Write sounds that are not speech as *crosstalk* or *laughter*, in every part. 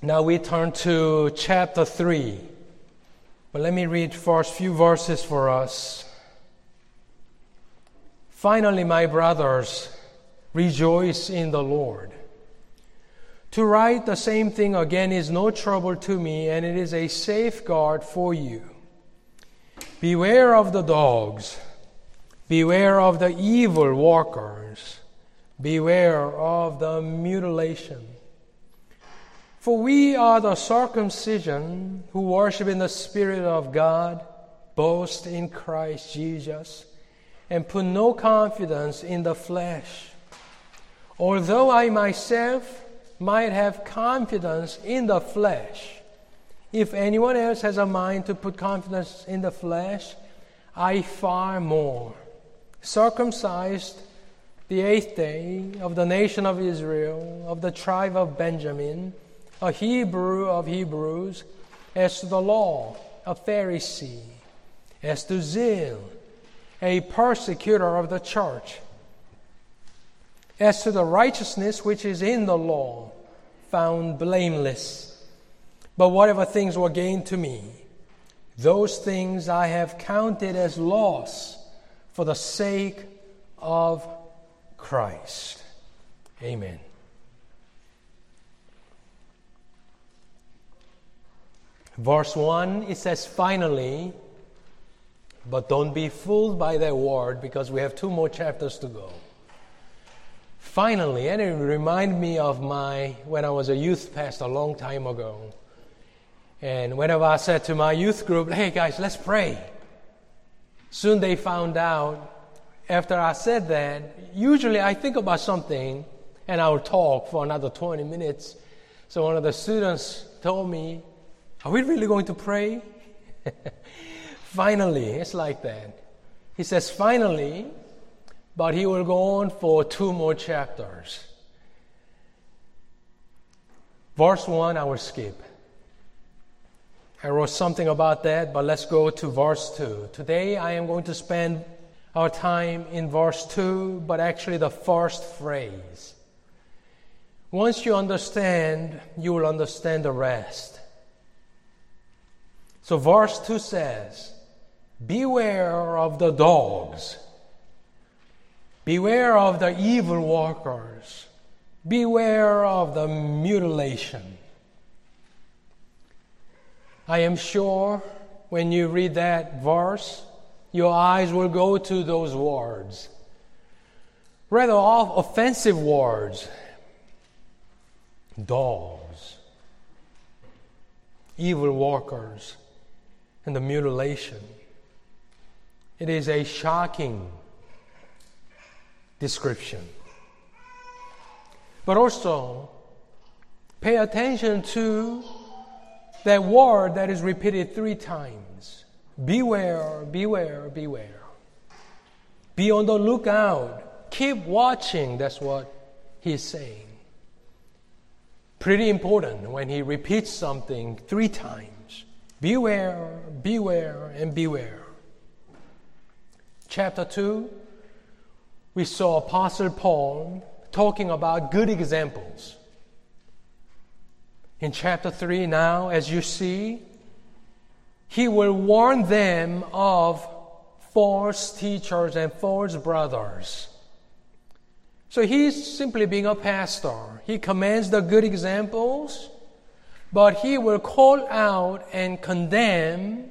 Now we turn to chapter 3. But let me read first few verses for us. Finally, my brothers, rejoice in the Lord. To write the same thing again is no trouble to me, and it is a safeguard for you. Beware of the dogs, beware of the evil workers, beware of the mutilation. For we are the circumcision who worship in the Spirit of God, boast in Christ Jesus, and put no confidence in the flesh. Although I myself might have confidence in the flesh, if anyone else has a mind to put confidence in the flesh, I far more. Circumcised the eighth day of the nation of Israel, of the tribe of Benjamin, a Hebrew of Hebrews, as to the law, a Pharisee, as to zeal, a persecutor of the church, as to the righteousness which is in the law, found blameless. But whatever things were gained to me, those things I have counted as loss for the sake of Christ. Amen. Verse 1, it says, finally, but don't be fooled by that word because we have two more chapters to go. Finally, and it reminded me of my, when I was a youth pastor a long time ago. And whenever I said to my youth group, hey guys, let's pray. Soon they found out after I said that, usually I think about something and I will talk for another 20 minutes. So one of the students told me, are we really going to pray? *laughs* finally, it's like that. He says, finally, but he will go on for two more chapters. Verse 1, I will skip. I wrote something about that, but let's go to verse 2. Today I am going to spend our time in verse 2, but actually the first phrase. Once you understand, you will understand the rest. So, verse 2 says, Beware of the dogs, beware of the evil workers, beware of the mutilation. I am sure when you read that verse, your eyes will go to those words. Rather offensive words. Dogs, evil workers, and the mutilation. It is a shocking description. But also, pay attention to that word that is repeated three times beware, beware, beware. Be on the lookout. Keep watching. That's what he's saying. Pretty important when he repeats something three times. Beware, beware, and beware. Chapter 2, we saw Apostle Paul talking about good examples. In chapter 3, now, as you see, he will warn them of false teachers and false brothers. So he's simply being a pastor. He commands the good examples but he will call out and condemn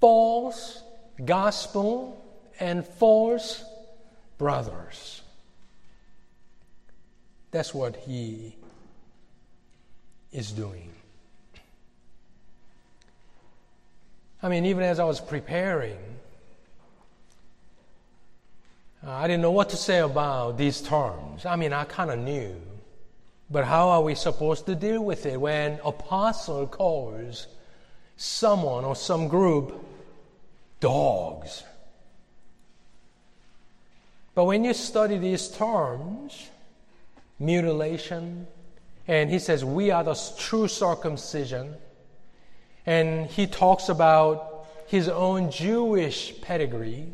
false gospel and false brothers. That's what he is doing. I mean, even as I was preparing, I didn't know what to say about these terms. I mean, I kind of knew. But how are we supposed to deal with it when apostle calls someone or some group dogs? But when you study these terms, mutilation, and he says, We are the true circumcision, and he talks about his own Jewish pedigree,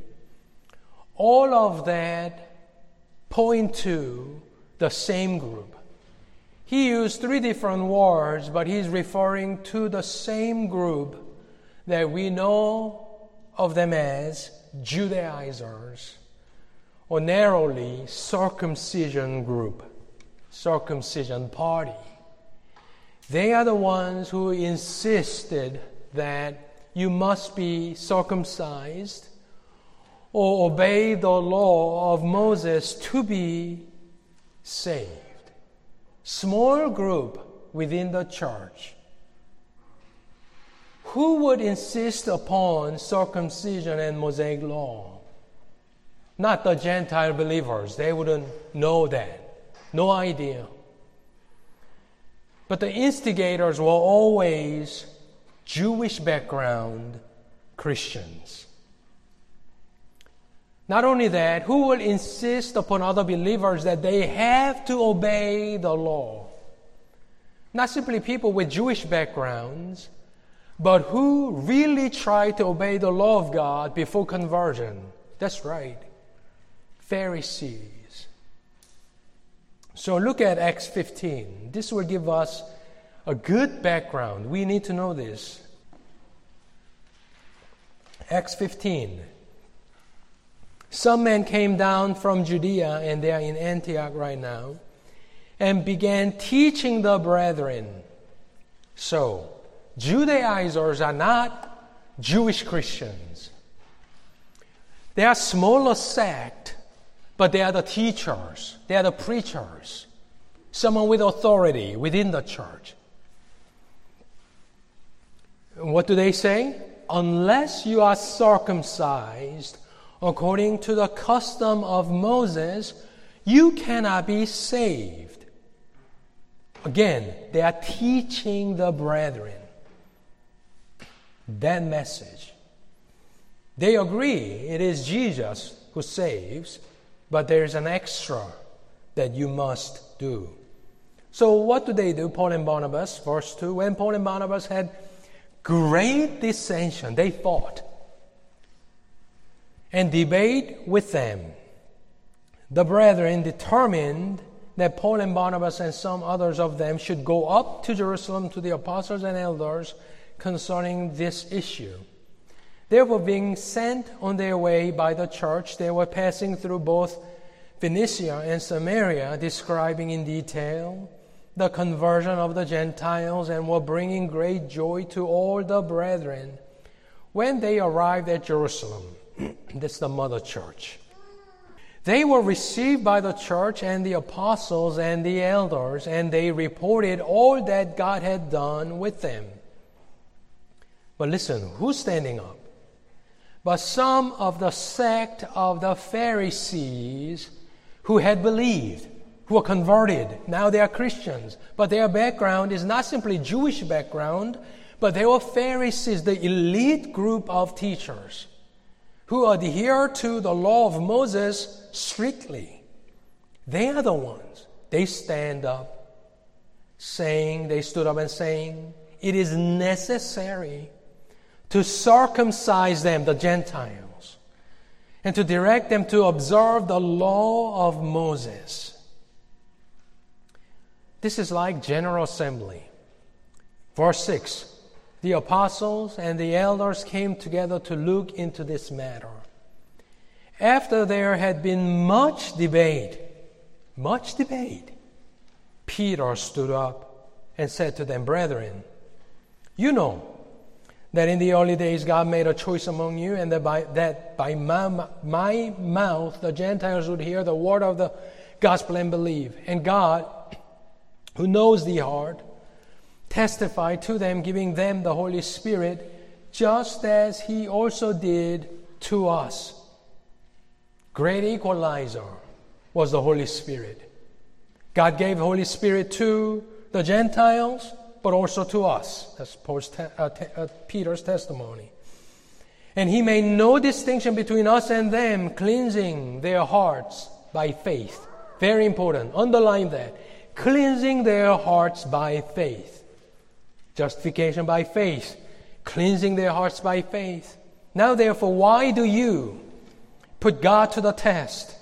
all of that point to the same group he used three different words, but he's referring to the same group that we know of them as Judaizers, or narrowly circumcision group, circumcision party. They are the ones who insisted that you must be circumcised or obey the law of Moses to be saved. Small group within the church. Who would insist upon circumcision and Mosaic law? Not the Gentile believers. They wouldn't know that. No idea. But the instigators were always Jewish background Christians. Not only that, who will insist upon other believers that they have to obey the law? Not simply people with Jewish backgrounds, but who really try to obey the law of God before conversion. That's right. Pharisees. So look at Acts 15. This will give us a good background. We need to know this. Acts 15. Some men came down from Judea, and they are in Antioch right now, and began teaching the brethren. So, Judaizers are not Jewish Christians. They are smaller sect, but they are the teachers, they are the preachers, someone with authority within the church. What do they say? Unless you are circumcised according to the custom of Moses, you cannot be saved. Again, they are teaching the brethren that message. They agree it is Jesus who saves, but there is an extra that you must do. So, what do they do, Paul and Barnabas? Verse 2 When Paul and Barnabas had great dissension, they fought and debate with them. The brethren determined that Paul and Barnabas and some others of them should go up to Jerusalem to the apostles and elders concerning this issue. They were being sent on their way by the church. They were passing through both Phoenicia and Samaria, describing in detail the conversion of the Gentiles and were bringing great joy to all the brethren. When they arrived at Jerusalem, *clears throat* that's the mother church. They were received by the church and the apostles and the elders, and they reported all that God had done with them. But listen, who's standing up? But some of the sect of the Pharisees who had believed, who were converted. Now they are Christians, but their background is not simply Jewish background, but they were Pharisees, the elite group of teachers who adhere to the law of Moses strictly. They are the ones. They stand up, saying, they stood up and saying, it is necessary to circumcise them, the Gentiles, and to direct them to observe the law of Moses. This is like General Assembly. Verse 6 The apostles and the elders came together to look into this matter. After there had been much debate, much debate, Peter stood up and said to them, Brethren, you know that in the early days God made a choice among you, and that by, that by my, my mouth the Gentiles would hear the word of the gospel and believe. And God, who knows the heart, testified to them, giving them the Holy Spirit, just as He also did to us. Great equalizer was the Holy Spirit. God gave the Holy Spirit to the Gentiles but also to us. That's te- uh, uh, Peter's testimony. And he made no distinction between us and them, cleansing their hearts by faith. Very important. Underline that. Cleansing their hearts by faith. Justification by faith. Cleansing their hearts by faith. Now, therefore, why do you put God to the test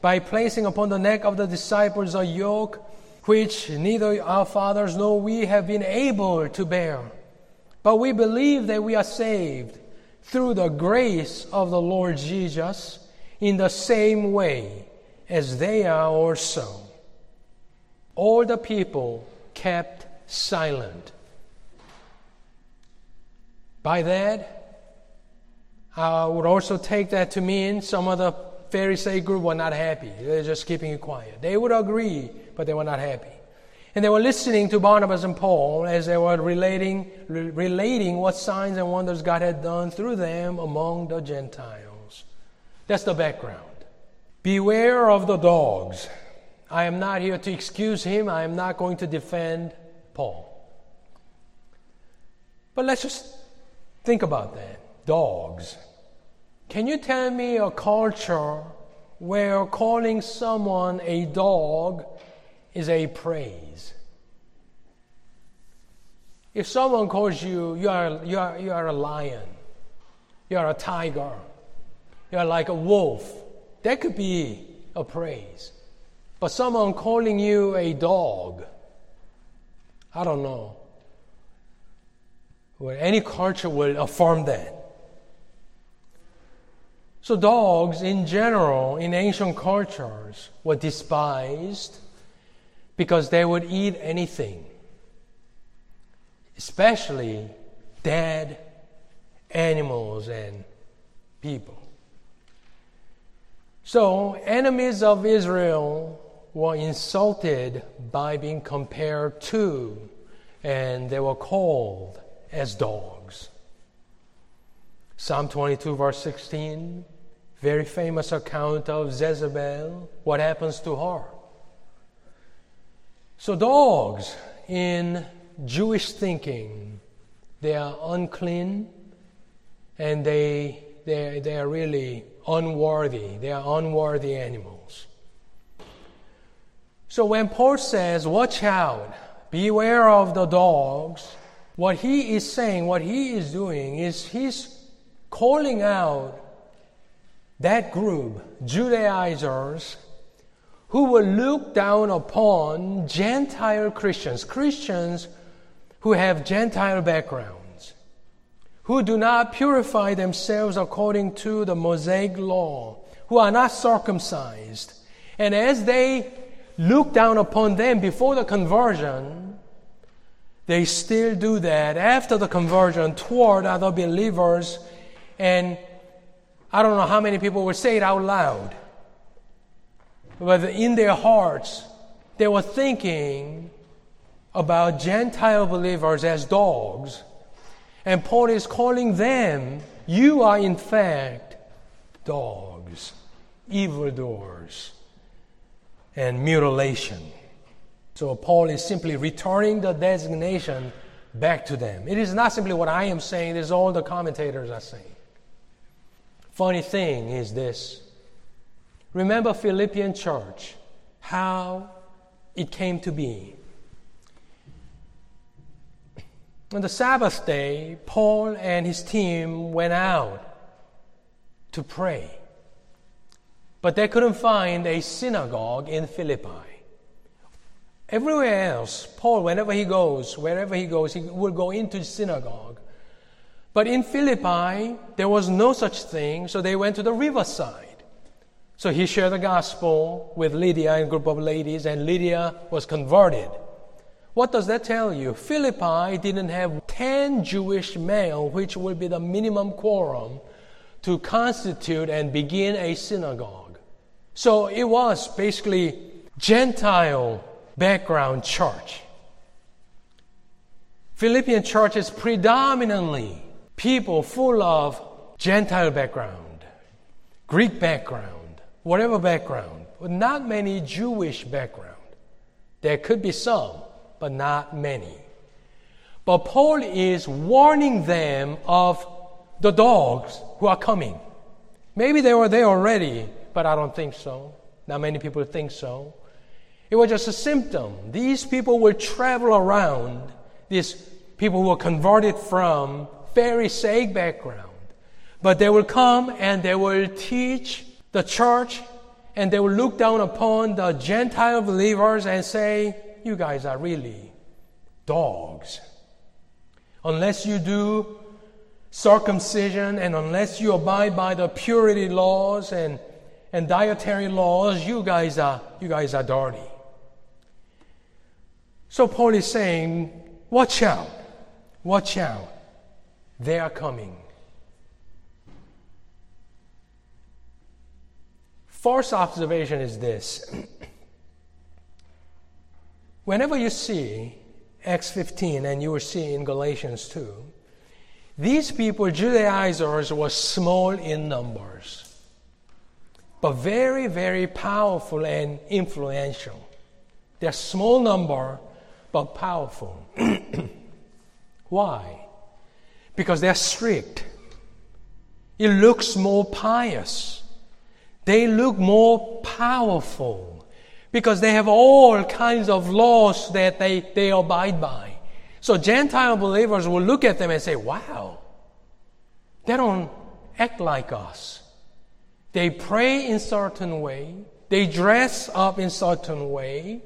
by placing upon the neck of the disciples a yoke which neither our fathers nor we have been able to bear. But we believe that we are saved through the grace of the Lord Jesus in the same way as they are also. All the people kept silent. By that, I would also take that to mean some of the Pharisee group were not happy. They're just keeping it quiet. They would agree, but they were not happy. And they were listening to Barnabas and Paul as they were relating, re- relating what signs and wonders God had done through them among the Gentiles. That's the background. Beware of the dogs. I am not here to excuse him. I am not going to defend Paul. But let's just think about that. Dogs. Can you tell me a culture where calling someone a dog is a praise? If someone calls you, you are, you are, you are a lion, you are a tiger, you are like a wolf, that could be a praise. But someone calling you a dog, I don't know. Well, any culture will affirm that. So, dogs in general in ancient cultures were despised because they would eat anything, especially dead animals and people. So, enemies of Israel were insulted by being compared to, and they were called as dogs. Psalm 22, verse 16, very famous account of Jezebel, what happens to her. So, dogs in Jewish thinking, they are unclean and they, they, they are really unworthy. They are unworthy animals. So, when Paul says, Watch out, beware of the dogs, what he is saying, what he is doing is he's calling out that group, Judaizers, who will look down upon Gentile Christians, Christians who have Gentile backgrounds, who do not purify themselves according to the Mosaic law, who are not circumcised. And as they look down upon them before the conversion, they still do that after the conversion toward other believers and I don't know how many people would say it out loud, but in their hearts, they were thinking about Gentile believers as dogs. And Paul is calling them, you are in fact dogs, evildoers, and mutilation. So Paul is simply returning the designation back to them. It is not simply what I am saying, it is all the commentators are saying. Funny thing is this. Remember Philippian church, how it came to be. On the Sabbath day, Paul and his team went out to pray. But they couldn't find a synagogue in Philippi. Everywhere else, Paul, whenever he goes, wherever he goes, he will go into synagogue but in Philippi, there was no such thing, so they went to the riverside. So he shared the gospel with Lydia and a group of ladies, and Lydia was converted. What does that tell you? Philippi didn't have 10 Jewish males, which would be the minimum quorum to constitute and begin a synagogue. So it was basically Gentile background church. Philippian church is predominantly people full of Gentile background, Greek background, whatever background, but not many Jewish background. There could be some, but not many. But Paul is warning them of the dogs who are coming. Maybe they were there already, but I don't think so. Not many people think so. It was just a symptom. These people will travel around, these people who were converted from Pharisaic background. But they will come and they will teach the church and they will look down upon the Gentile believers and say, you guys are really dogs. Unless you do circumcision and unless you abide by the purity laws and, and dietary laws, you guys are you guys are dirty. So Paul is saying, watch out, watch out. They are coming. First observation is this. *clears throat* Whenever you see Acts 15 and you will see in Galatians 2, these people, Judaizers, were small in numbers, but very, very powerful and influential. They're small number, but powerful. *clears throat* Why? Because they're strict. It looks more pious. They look more powerful because they have all kinds of laws that they, they abide by. So Gentile believers will look at them and say, wow, they don't act like us. They pray in certain way. They dress up in certain way.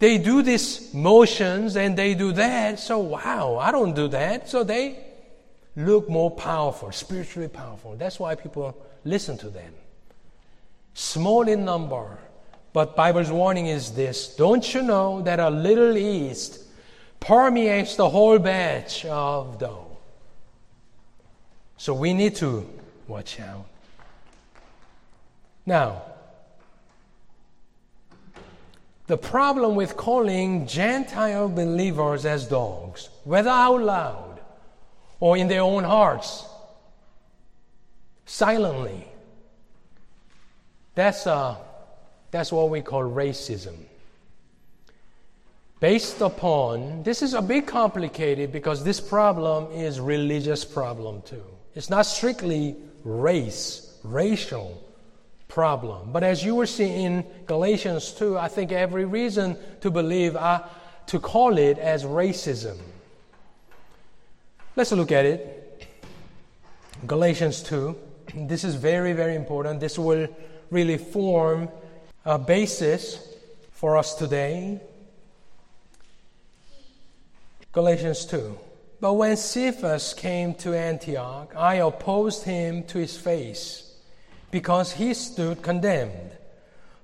They do these motions and they do that. So wow, I don't do that. So they look more powerful, spiritually powerful. That's why people listen to them. Small in number, but Bible's warning is this: Don't you know that a little yeast permeates the whole batch of dough. So we need to watch out. Now, the problem with calling Gentile believers as dogs, whether out loud or in their own hearts, silently, that's, uh, that's what we call racism. Based upon this is a bit complicated because this problem is religious problem too. It's not strictly race racial problem. But as you were seeing in galatians 2 i think every reason to believe uh, to call it as racism. Let's look at it. Galatians 2 this is very very important. This will really form a basis for us today. Galatians 2. But when Cephas came to Antioch, I opposed him to his face, because he stood condemned.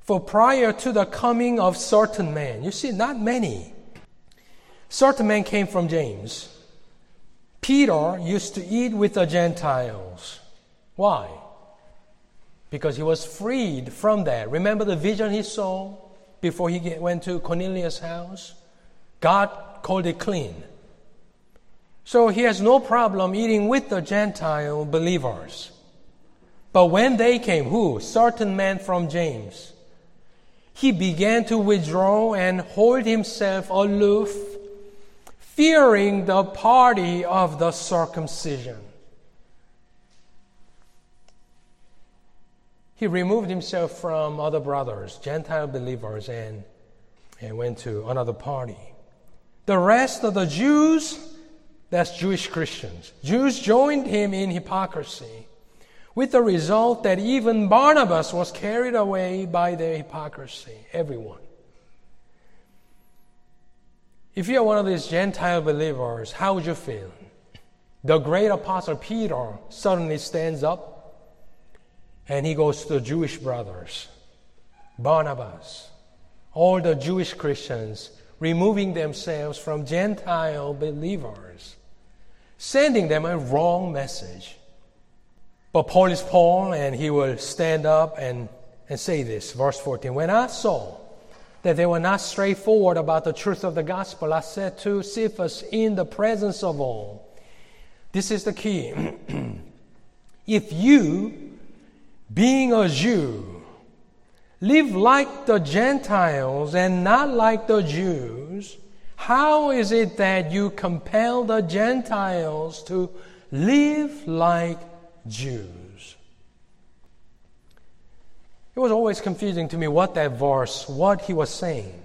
For prior to the coming of certain men, you see, not many, certain men came from James. Peter used to eat with the Gentiles. Why? Because he was freed from that. Remember the vision he saw before he went to Cornelius' house? God called it clean. So he has no problem eating with the Gentile believers. But when they came, who? Certain men from James. He began to withdraw and hold himself aloof, fearing the party of the circumcision. He removed himself from other brothers, Gentile believers, and, and went to another party. The rest of the Jews, that's Jewish Christians, Jews joined him in hypocrisy, with the result that even Barnabas was carried away by their hypocrisy. Everyone. If you're one of these Gentile believers, how would you feel? The great apostle Peter suddenly stands up and he goes to the Jewish brothers, Barnabas, all the Jewish Christians removing themselves from Gentile believers, sending them a wrong message. But Paul is Paul, and he will stand up and, and say this, verse 14. When I saw that they were not straightforward about the truth of the gospel, I said to Cephas in the presence of all, this is the key. *clears throat* if you, being a Jew, live like the Gentiles and not like the Jews, how is it that you compel the Gentiles to live like Jews? It was always confusing to me what that verse, what he was saying.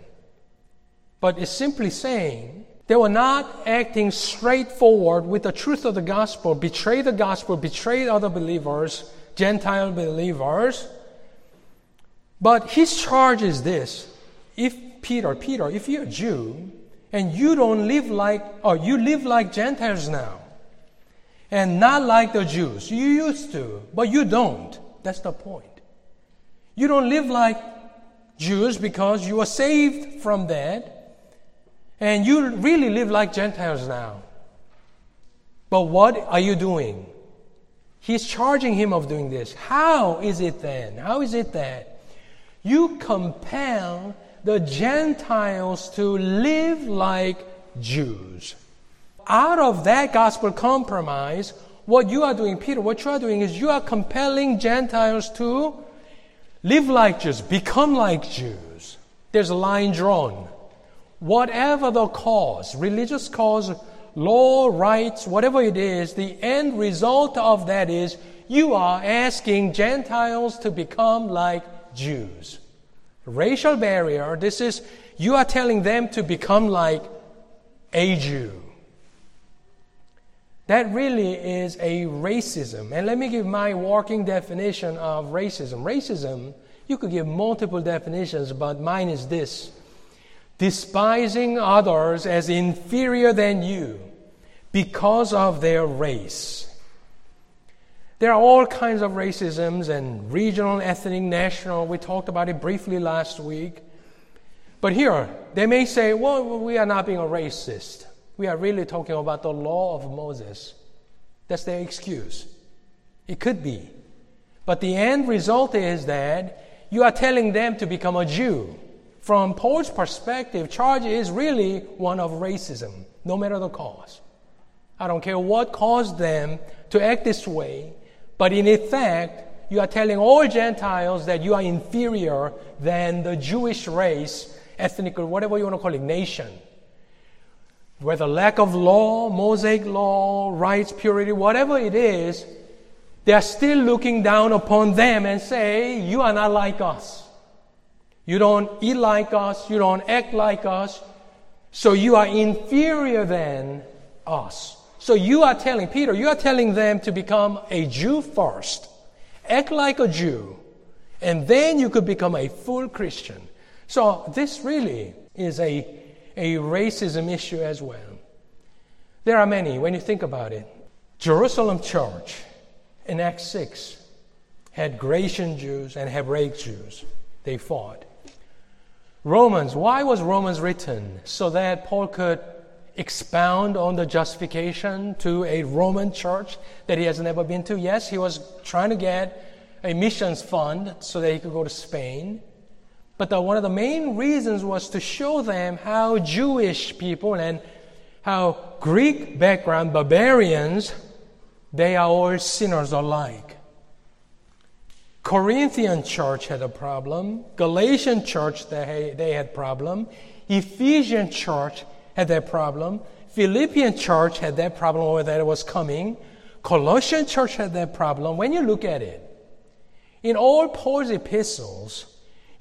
But it's simply saying they were not acting straightforward with the truth of the gospel, betray the gospel, betray other believers, Gentile believers but his charge is this if Peter, Peter, if you're a Jew and you don't live like, or you live like Gentiles now, and not like the Jews, you used to, but you don't. That's the point. You don't live like Jews because you are saved from that, and you really live like Gentiles now. But what are you doing? He's charging him of doing this. How is it then? How is it that you compel the Gentiles to live like Jews? Out of that gospel compromise, what you are doing, Peter, what you are doing is you are compelling Gentiles to live like Jews, become like Jews. There's a line drawn. Whatever the cause, religious cause, law, rites, whatever it is, the end result of that is you are asking Gentiles to become like Jews. Racial barrier, this is, you are telling them to become like a Jew. That really is a racism. And let me give my working definition of racism. Racism, you could give multiple definitions, but mine is this despising others as inferior than you because of their race. There are all kinds of racisms and regional, ethnic, national. We talked about it briefly last week. But here, they may say, well, we are not being a racist. We are really talking about the law of Moses. That's their excuse. It could be. But the end result is that you are telling them to become a Jew. From Paul's perspective, charge is really one of racism, no matter the cause. I don't care what caused them to act this way, but in effect, you are telling all Gentiles that you are inferior than the Jewish race, ethnic, or whatever you want to call it, nation. Whether lack of law, Mosaic law, rites, purity, whatever it is, they are still looking down upon them and say, You are not like us. You don't eat like us. You don't act like us. So you are inferior than us. So you are telling, Peter, you are telling them to become a Jew first, act like a Jew, and then you could become a full Christian. So this really is a, a racism issue as well. There are many when you think about it. Jerusalem church in Acts 6 had Grecian Jews and Hebraic Jews. They fought. Romans, why was Romans written? So that Paul could expound on the justification to a Roman church that he has never been to. Yes, he was trying to get a missions fund so that he could go to Spain. But the, one of the main reasons was to show them how Jewish people and how Greek background barbarians, they are all sinners alike. Corinthian church had a problem. Galatian church, they, they had problem. Ephesian church had that problem. Philippian church had that problem or that it was coming. Colossian church had that problem. When you look at it, in all Paul's epistles,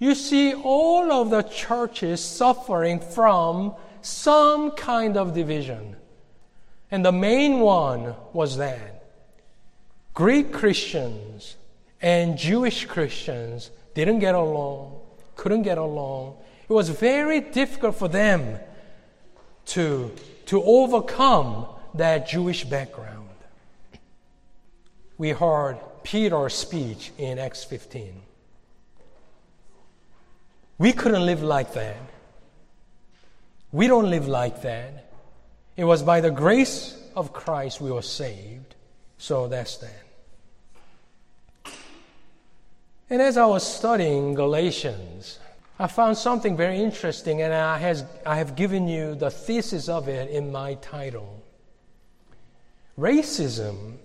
you see all of the churches suffering from some kind of division. And the main one was that Greek Christians and Jewish Christians didn't get along, couldn't get along. It was very difficult for them to, to overcome that Jewish background. We heard Peter's speech in Acts 15. We couldn't live like that. We don't live like that. It was by the grace of Christ we were saved. So that's that. And as I was studying Galatians, I found something very interesting, and I, has, I have given you the thesis of it in my title. Racism,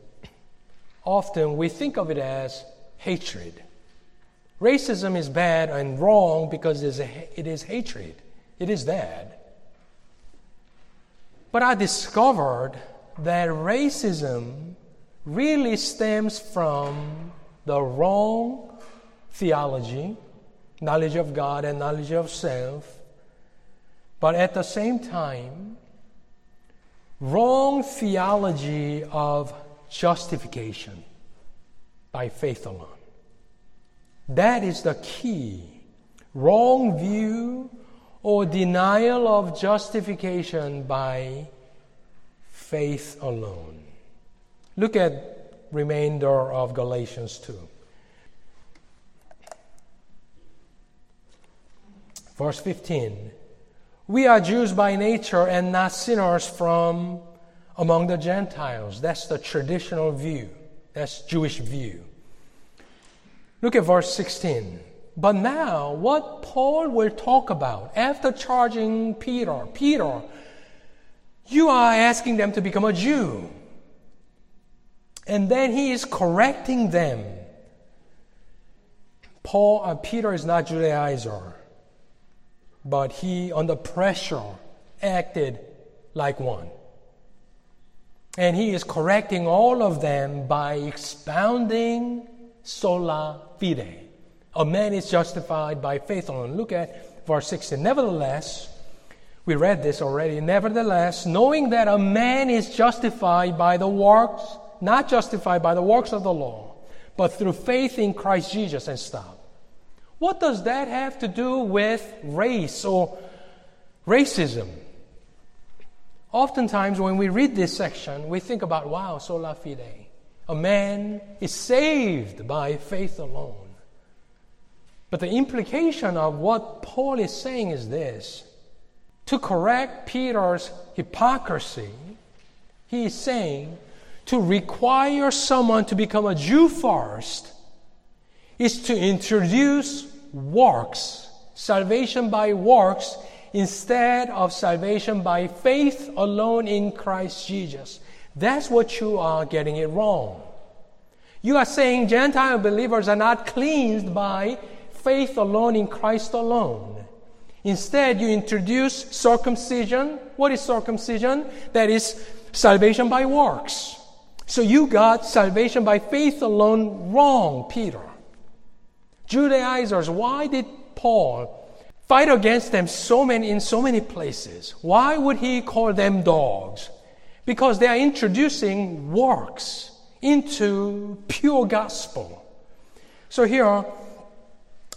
often we think of it as hatred. Racism is bad and wrong because it is hatred. It is bad. But I discovered that racism really stems from the wrong theology knowledge of God and knowledge of self, but at the same time, wrong theology of justification by faith alone. That is the key. Wrong view or denial of justification by faith alone. Look at remainder of Galatians 2. Verse 15. We are Jews by nature and not sinners from among the Gentiles. That's the traditional view. That's Jewish view. Look at verse 16. But now, what Paul will talk about after charging Peter, Peter, you are asking them to become a Jew. And then he is correcting them. Paul, uh, Peter is not Judaizer, but he, under pressure, acted like one. And he is correcting all of them by expounding sola fide. A man is justified by faith alone. Look at verse 16. Nevertheless, we read this already. Nevertheless, knowing that a man is justified by the works, not justified by the works of the law, but through faith in Christ Jesus and stop. What does that have to do with race or racism? Oftentimes, when we read this section, we think about, wow, sola fide. A man is saved by faith alone. But the implication of what Paul is saying is this to correct Peter's hypocrisy, he is saying to require someone to become a Jew first is to introduce works, salvation by works, instead of salvation by faith alone in Christ Jesus. That's what you are getting it wrong. You are saying Gentile believers are not cleansed by faith alone in Christ alone. Instead, you introduce circumcision. What is circumcision? That is salvation by works. So you got salvation by faith alone wrong, Peter. Judaizers, why did Paul fight against them so many in so many places? Why would he call them dogs? Because they are introducing works into pure gospel. So here,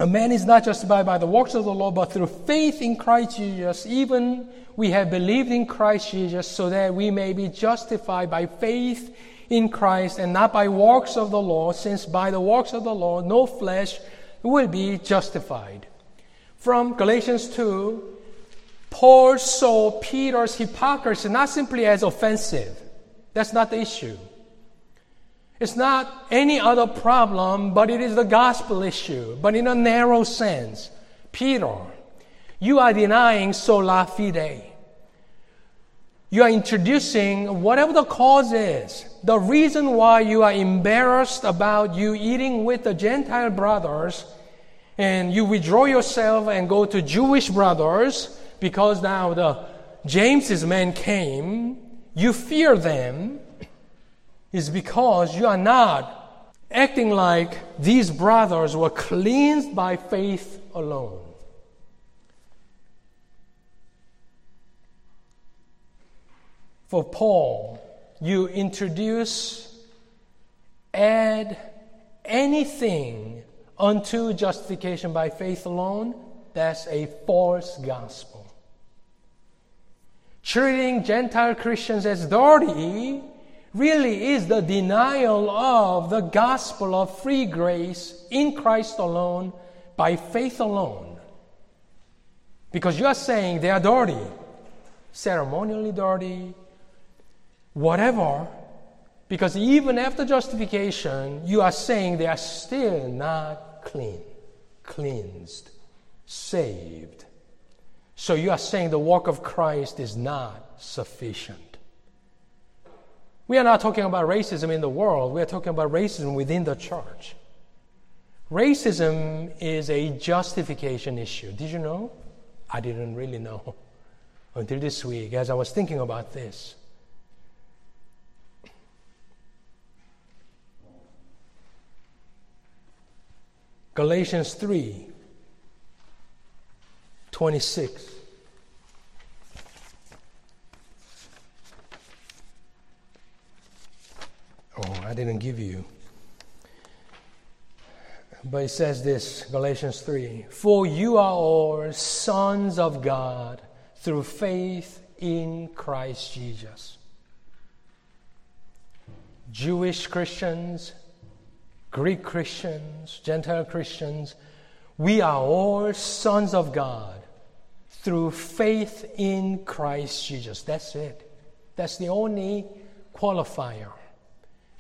a man is not justified by the works of the law, but through faith in Christ Jesus. Even we have believed in Christ Jesus so that we may be justified by faith in Christ and not by works of the law, since by the works of the law no flesh will be justified. From Galatians 2, Paul saw Peter's hypocrisy not simply as offensive. That's not the issue. It's not any other problem, but it is the gospel issue, but in a narrow sense. Peter, you are denying sola fide. You are introducing whatever the cause is, the reason why you are embarrassed about you eating with the Gentile brothers, and you withdraw yourself and go to Jewish brothers because now the James's men came, you fear them, is because you are not acting like these brothers were cleansed by faith alone. For Paul, you introduce, add anything unto justification by faith alone, that's a false gospel. Treating Gentile Christians as dirty really is the denial of the gospel of free grace in Christ alone by faith alone. Because you are saying they are dirty, ceremonially dirty, whatever. Because even after justification, you are saying they are still not clean, cleansed, saved. So you are saying the work of Christ is not sufficient. We are not talking about racism in the world, we are talking about racism within the church. Racism is a justification issue. Did you know? I didn't really know *laughs* until this week as I was thinking about this. Galatians 3 26. Oh, I didn't give you. But it says this, Galatians 3 For you are all sons of God through faith in Christ Jesus. Jewish Christians, Greek Christians, Gentile Christians, we are all sons of God through faith in Christ Jesus. That's it. That's the only qualifier.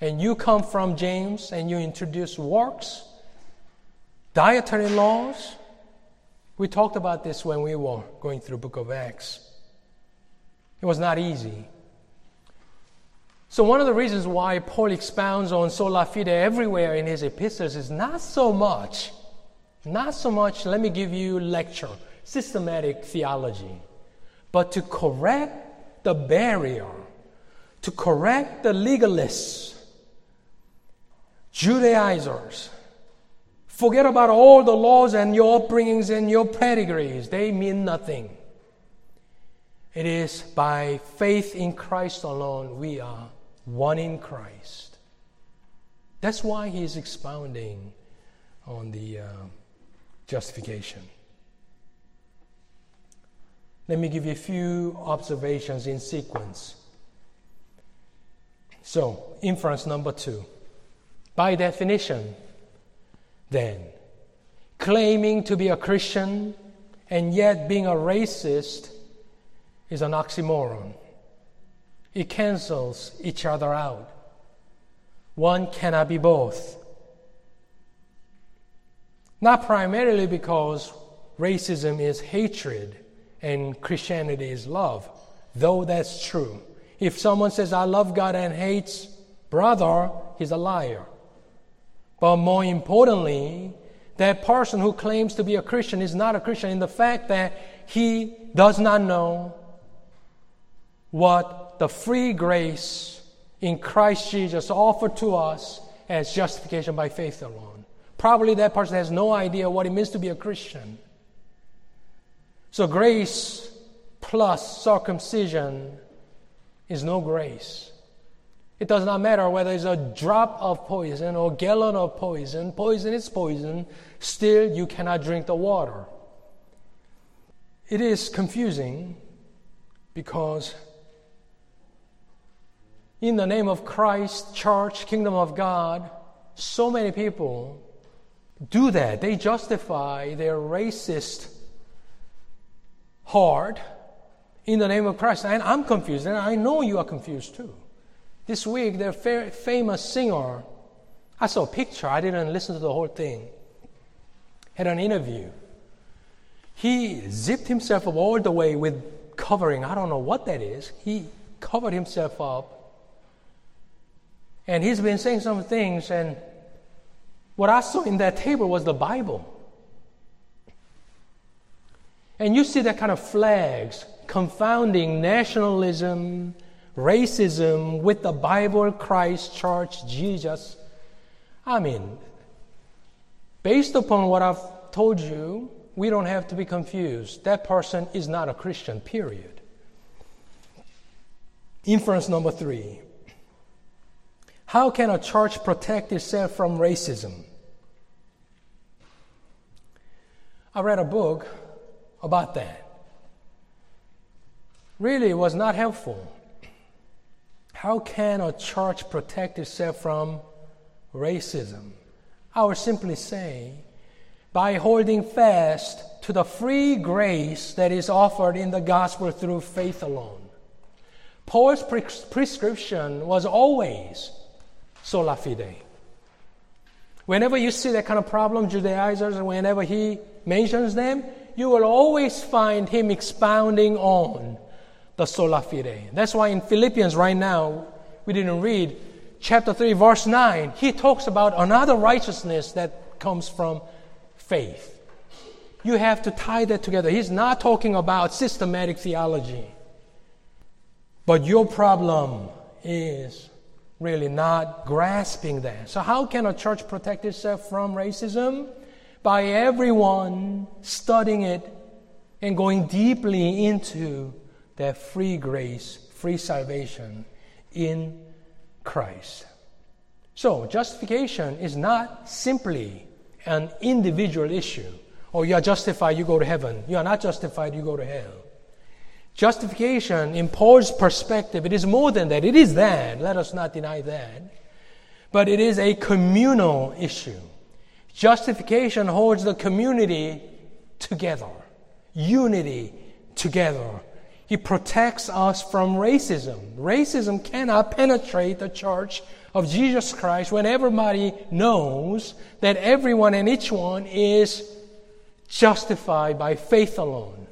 And you come from James and you introduce works, dietary laws. We talked about this when we were going through book of Acts. It was not easy. So, one of the reasons why Paul expounds on sola fide everywhere in his epistles is not so much, not so much, let me give you lecture, systematic theology, but to correct the barrier, to correct the legalists, Judaizers. Forget about all the laws and your upbringings and your pedigrees, they mean nothing. It is by faith in Christ alone we are one in Christ. That's why he is expounding on the uh, justification. Let me give you a few observations in sequence. So, inference number two. By definition, then, claiming to be a Christian and yet being a racist is an oxymoron. It cancels each other out. One cannot be both. Not primarily because racism is hatred and Christianity is love, though that's true. If someone says, I love God and hates brother, he's a liar. But more importantly, that person who claims to be a Christian is not a Christian in the fact that he does not know what the free grace in Christ Jesus offered to us as justification by faith alone. Probably that person has no idea what it means to be a Christian. So, grace plus circumcision is no grace. It does not matter whether it's a drop of poison or gallon of poison. Poison is poison. Still, you cannot drink the water. It is confusing because in the name of Christ, church, kingdom of God, so many people do that. They justify their racist heart in the name of Christ. And I'm confused, and I know you are confused too. This week, their famous singer, I saw a picture, I didn't listen to the whole thing, had an interview. He zipped himself up all the way with covering. I don't know what that is. He covered himself up and he's been saying some things, and what I saw in that table was the Bible. And you see that kind of flags confounding nationalism, racism with the Bible, Christ, church, Jesus. I mean, based upon what I've told you, we don't have to be confused. That person is not a Christian, period. Inference number three how can a church protect itself from racism? I read a book about that. Really, it was not helpful. How can a church protect itself from racism? I would simply say by holding fast to the free grace that is offered in the gospel through faith alone. Paul's prescription was always sola fide. Whenever you see that kind of problem, Judaizers, whenever he mentions them, you will always find him expounding on the sola fide. That's why in Philippians right now, we didn't read chapter 3, verse 9, he talks about another righteousness that comes from faith. You have to tie that together. He's not talking about systematic theology. But your problem is really not grasping that. So, how can a church protect itself from racism? By everyone studying it and going deeply into that free grace, free salvation in Christ. So, justification is not simply an individual issue. Or you are justified, you go to heaven. You are not justified, you go to hell. Justification, in Paul's perspective, it is more than that. It is that. Let us not deny that. But it is a communal issue. Justification holds the community together, unity together. It protects us from racism. Racism cannot penetrate the church of Jesus Christ when everybody knows that everyone and each one is justified by faith alone.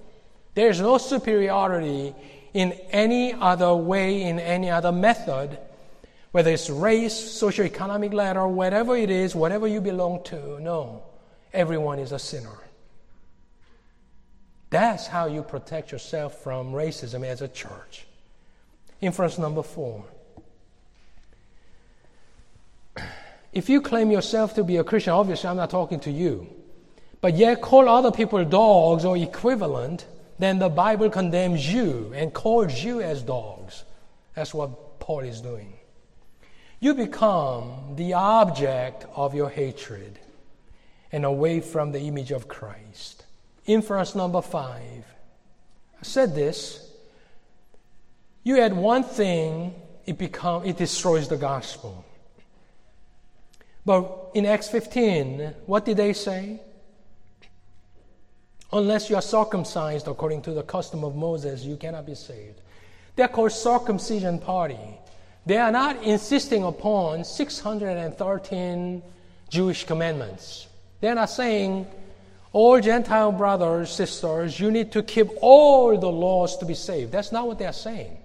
There is no superiority in any other way, in any other method, whether it's race, socioeconomic ladder, whatever it is, whatever you belong to. No, everyone is a sinner. That's how you protect yourself from racism as a church. Inference number four. If you claim yourself to be a Christian, obviously I'm not talking to you, but yet call other people dogs or equivalent, then the Bible condemns you and calls you as dogs. That's what Paul is doing. You become the object of your hatred and away from the image of Christ. Inference number five. I said this. You add one thing, it become it destroys the gospel. But in Acts 15, what did they say? Unless you are circumcised according to the custom of Moses, you cannot be saved. They're called circumcision party. They are not insisting upon 613 Jewish commandments. They're not saying, all Gentile brothers, sisters, you need to keep all the laws to be saved. That's not what they're saying.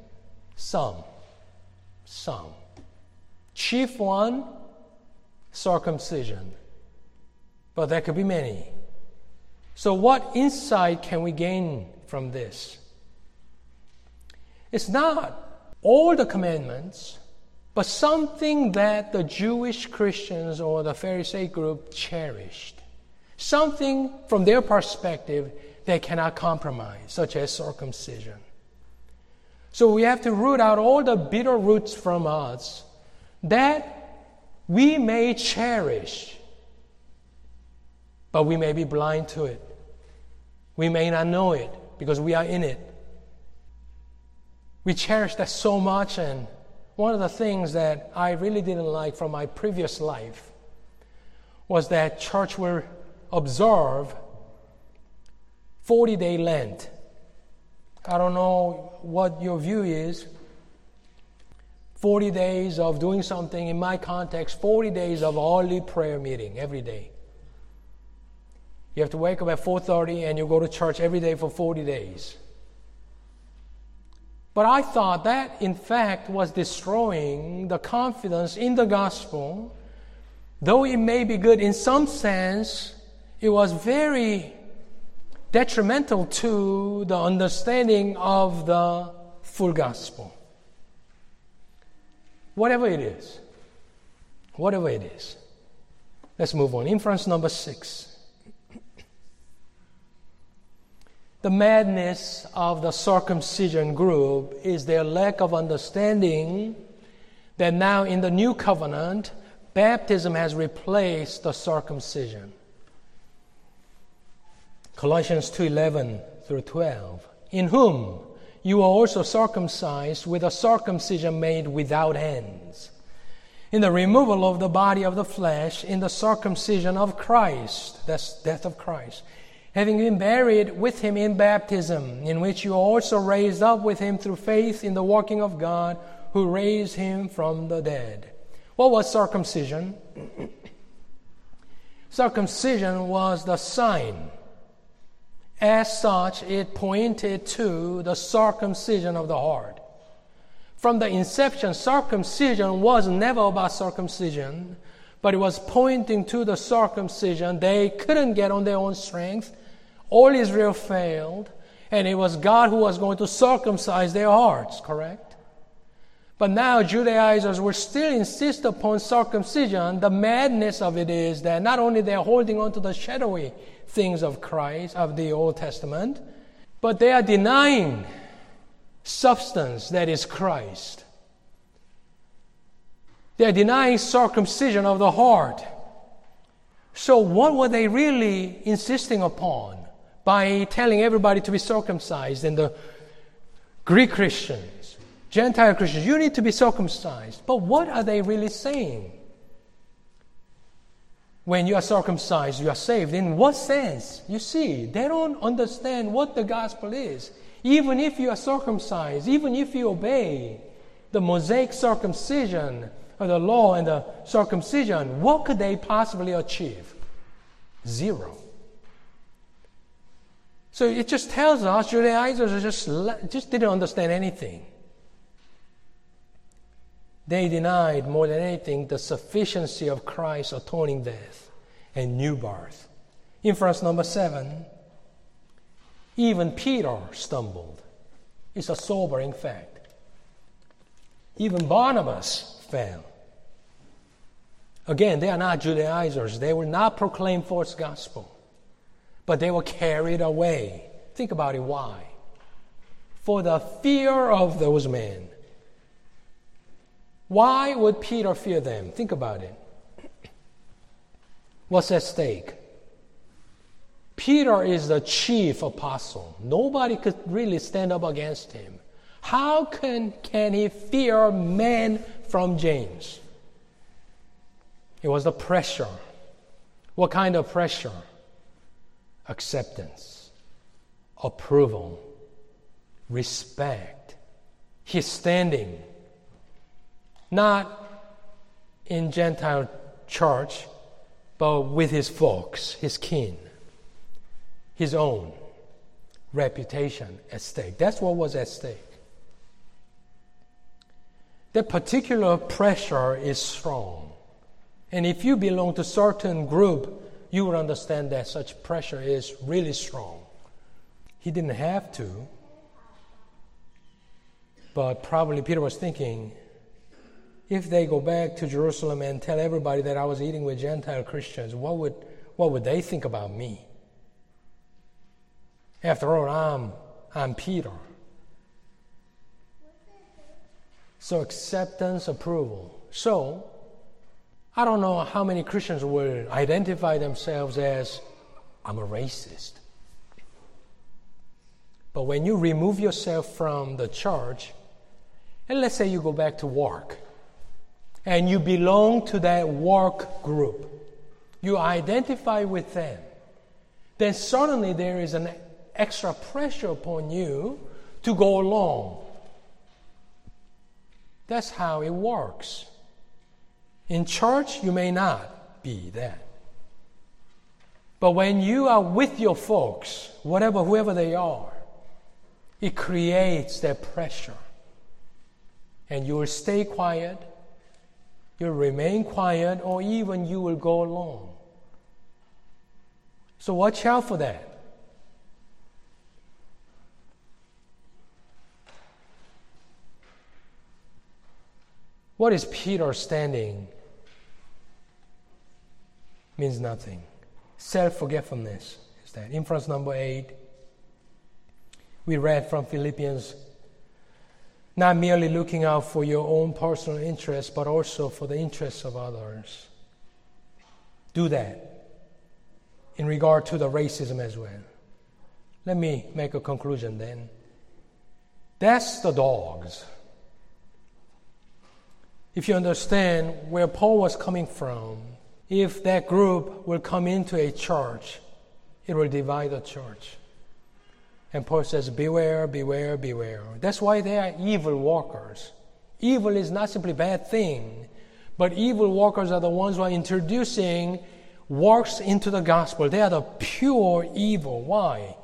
Some. Some. Chief one, circumcision. But there could be many. So, what insight can we gain from this? It's not all the commandments, but something that the Jewish Christians or the Pharisee group cherished. Something from their perspective they cannot compromise, such as circumcision. So we have to root out all the bitter roots from us that we may cherish, but we may be blind to it. We may not know it because we are in it. We cherish that so much, and one of the things that I really didn't like from my previous life was that church will observe 40 day Lent. I don't know what your view is. 40 days of doing something, in my context, 40 days of holy prayer meeting every day. You have to wake up at 4:30 and you go to church every day for 40 days. But I thought that in fact was destroying the confidence in the gospel. Though it may be good in some sense, it was very detrimental to the understanding of the full gospel. Whatever it is. Whatever it is. Let's move on. Inference number six. The madness of the circumcision group is their lack of understanding that now in the new covenant, baptism has replaced the circumcision. Colossians 2:11 through 12. In whom you are also circumcised with a circumcision made without hands. In the removal of the body of the flesh, in the circumcision of Christ, that's death of Christ, having been buried with him in baptism, in which you are also raised up with him through faith in the working of God who raised him from the dead. What was circumcision? *coughs* circumcision was the sign as such, it pointed to the circumcision of the heart. From the inception, circumcision was never about circumcision, but it was pointing to the circumcision they couldn't get on their own strength. All Israel failed, and it was God who was going to circumcise their hearts, correct? But now Judaizers will still insist upon circumcision. The madness of it is that not only they're holding on to the shadowy things of Christ, of the Old Testament, but they are denying substance that is Christ. They are denying circumcision of the heart. So, what were they really insisting upon by telling everybody to be circumcised and the Greek Christians, Gentile Christians, you need to be circumcised? But what are they really saying? When you are circumcised, you are saved. In what sense? You see, they don't understand what the gospel is. Even if you are circumcised, even if you obey the Mosaic circumcision or the law and the circumcision, what could they possibly achieve? Zero. So it just tells us Judaizers just, just didn't understand anything. They denied more than anything the sufficiency of Christ's atoning death and new birth. Inference number seven even Peter stumbled. It's a sobering fact. Even Barnabas fell. Again, they are not Judaizers. They will not proclaim false gospel. But they were carried away. Think about it. Why? For the fear of those men. Why would Peter fear them? Think about it. What's at stake? Peter is the chief apostle. Nobody could really stand up against him. How can, can he fear men from James? It was the pressure. What kind of pressure? Acceptance, approval, respect, his standing. Not in Gentile church, but with his folks, his kin, his own reputation at stake. That's what was at stake. That particular pressure is strong. And if you belong to certain group, you will understand that such pressure is really strong. He didn't have to, but probably Peter was thinking, if they go back to Jerusalem and tell everybody that I was eating with Gentile Christians, what would, what would they think about me? After all, I'm, I'm Peter. So acceptance, approval. So, I don't know how many Christians will identify themselves as, I'm a racist. But when you remove yourself from the church, and let's say you go back to work, and you belong to that work group, you identify with them, then suddenly there is an extra pressure upon you to go along that's how it works. In church, you may not be that. But when you are with your folks, whatever, whoever they are, it creates that pressure. And you will stay quiet, you'll remain quiet, or even you will go along. So watch out for that. What is Peter standing? Means nothing. Self forgetfulness is that. Inference number eight. We read from Philippians not merely looking out for your own personal interests, but also for the interests of others. Do that in regard to the racism as well. Let me make a conclusion then. That's the dogs if you understand where Paul was coming from, if that group will come into a church, it will divide the church. And Paul says, Beware, beware, beware. That's why they are evil walkers. Evil is not simply a bad thing, but evil walkers are the ones who are introducing works into the gospel. They are the pure evil. Why?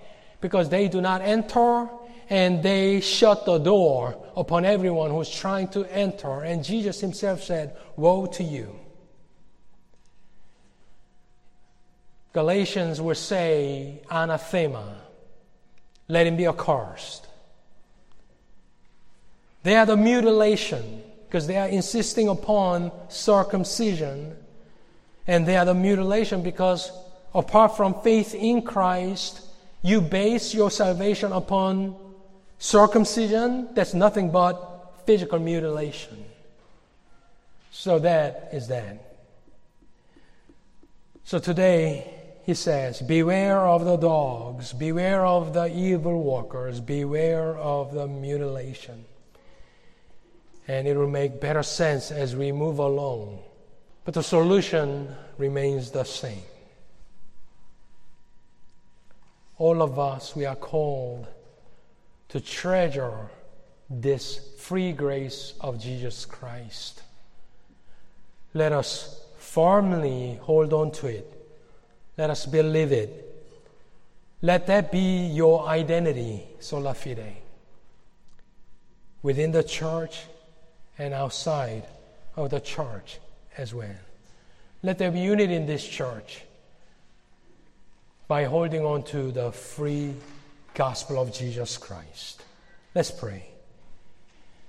Because they do not enter and they shut the door upon everyone who's trying to enter. And Jesus himself said, Woe to you. Galatians would say, anathema, let him be accursed. They are the mutilation because they are insisting upon circumcision. And they are the mutilation because apart from faith in Christ, you base your salvation upon Circumcision, that's nothing but physical mutilation. So that is that. So today, he says, Beware of the dogs, beware of the evil workers, beware of the mutilation. And it will make better sense as we move along. But the solution remains the same. All of us, we are called to treasure this free grace of Jesus Christ. Let us firmly hold on to it. Let us believe it. Let that be your identity, sola fide, within the church and outside of the church as well. Let there be unity in this church by holding on to the free gospel of Jesus Christ. Let's pray.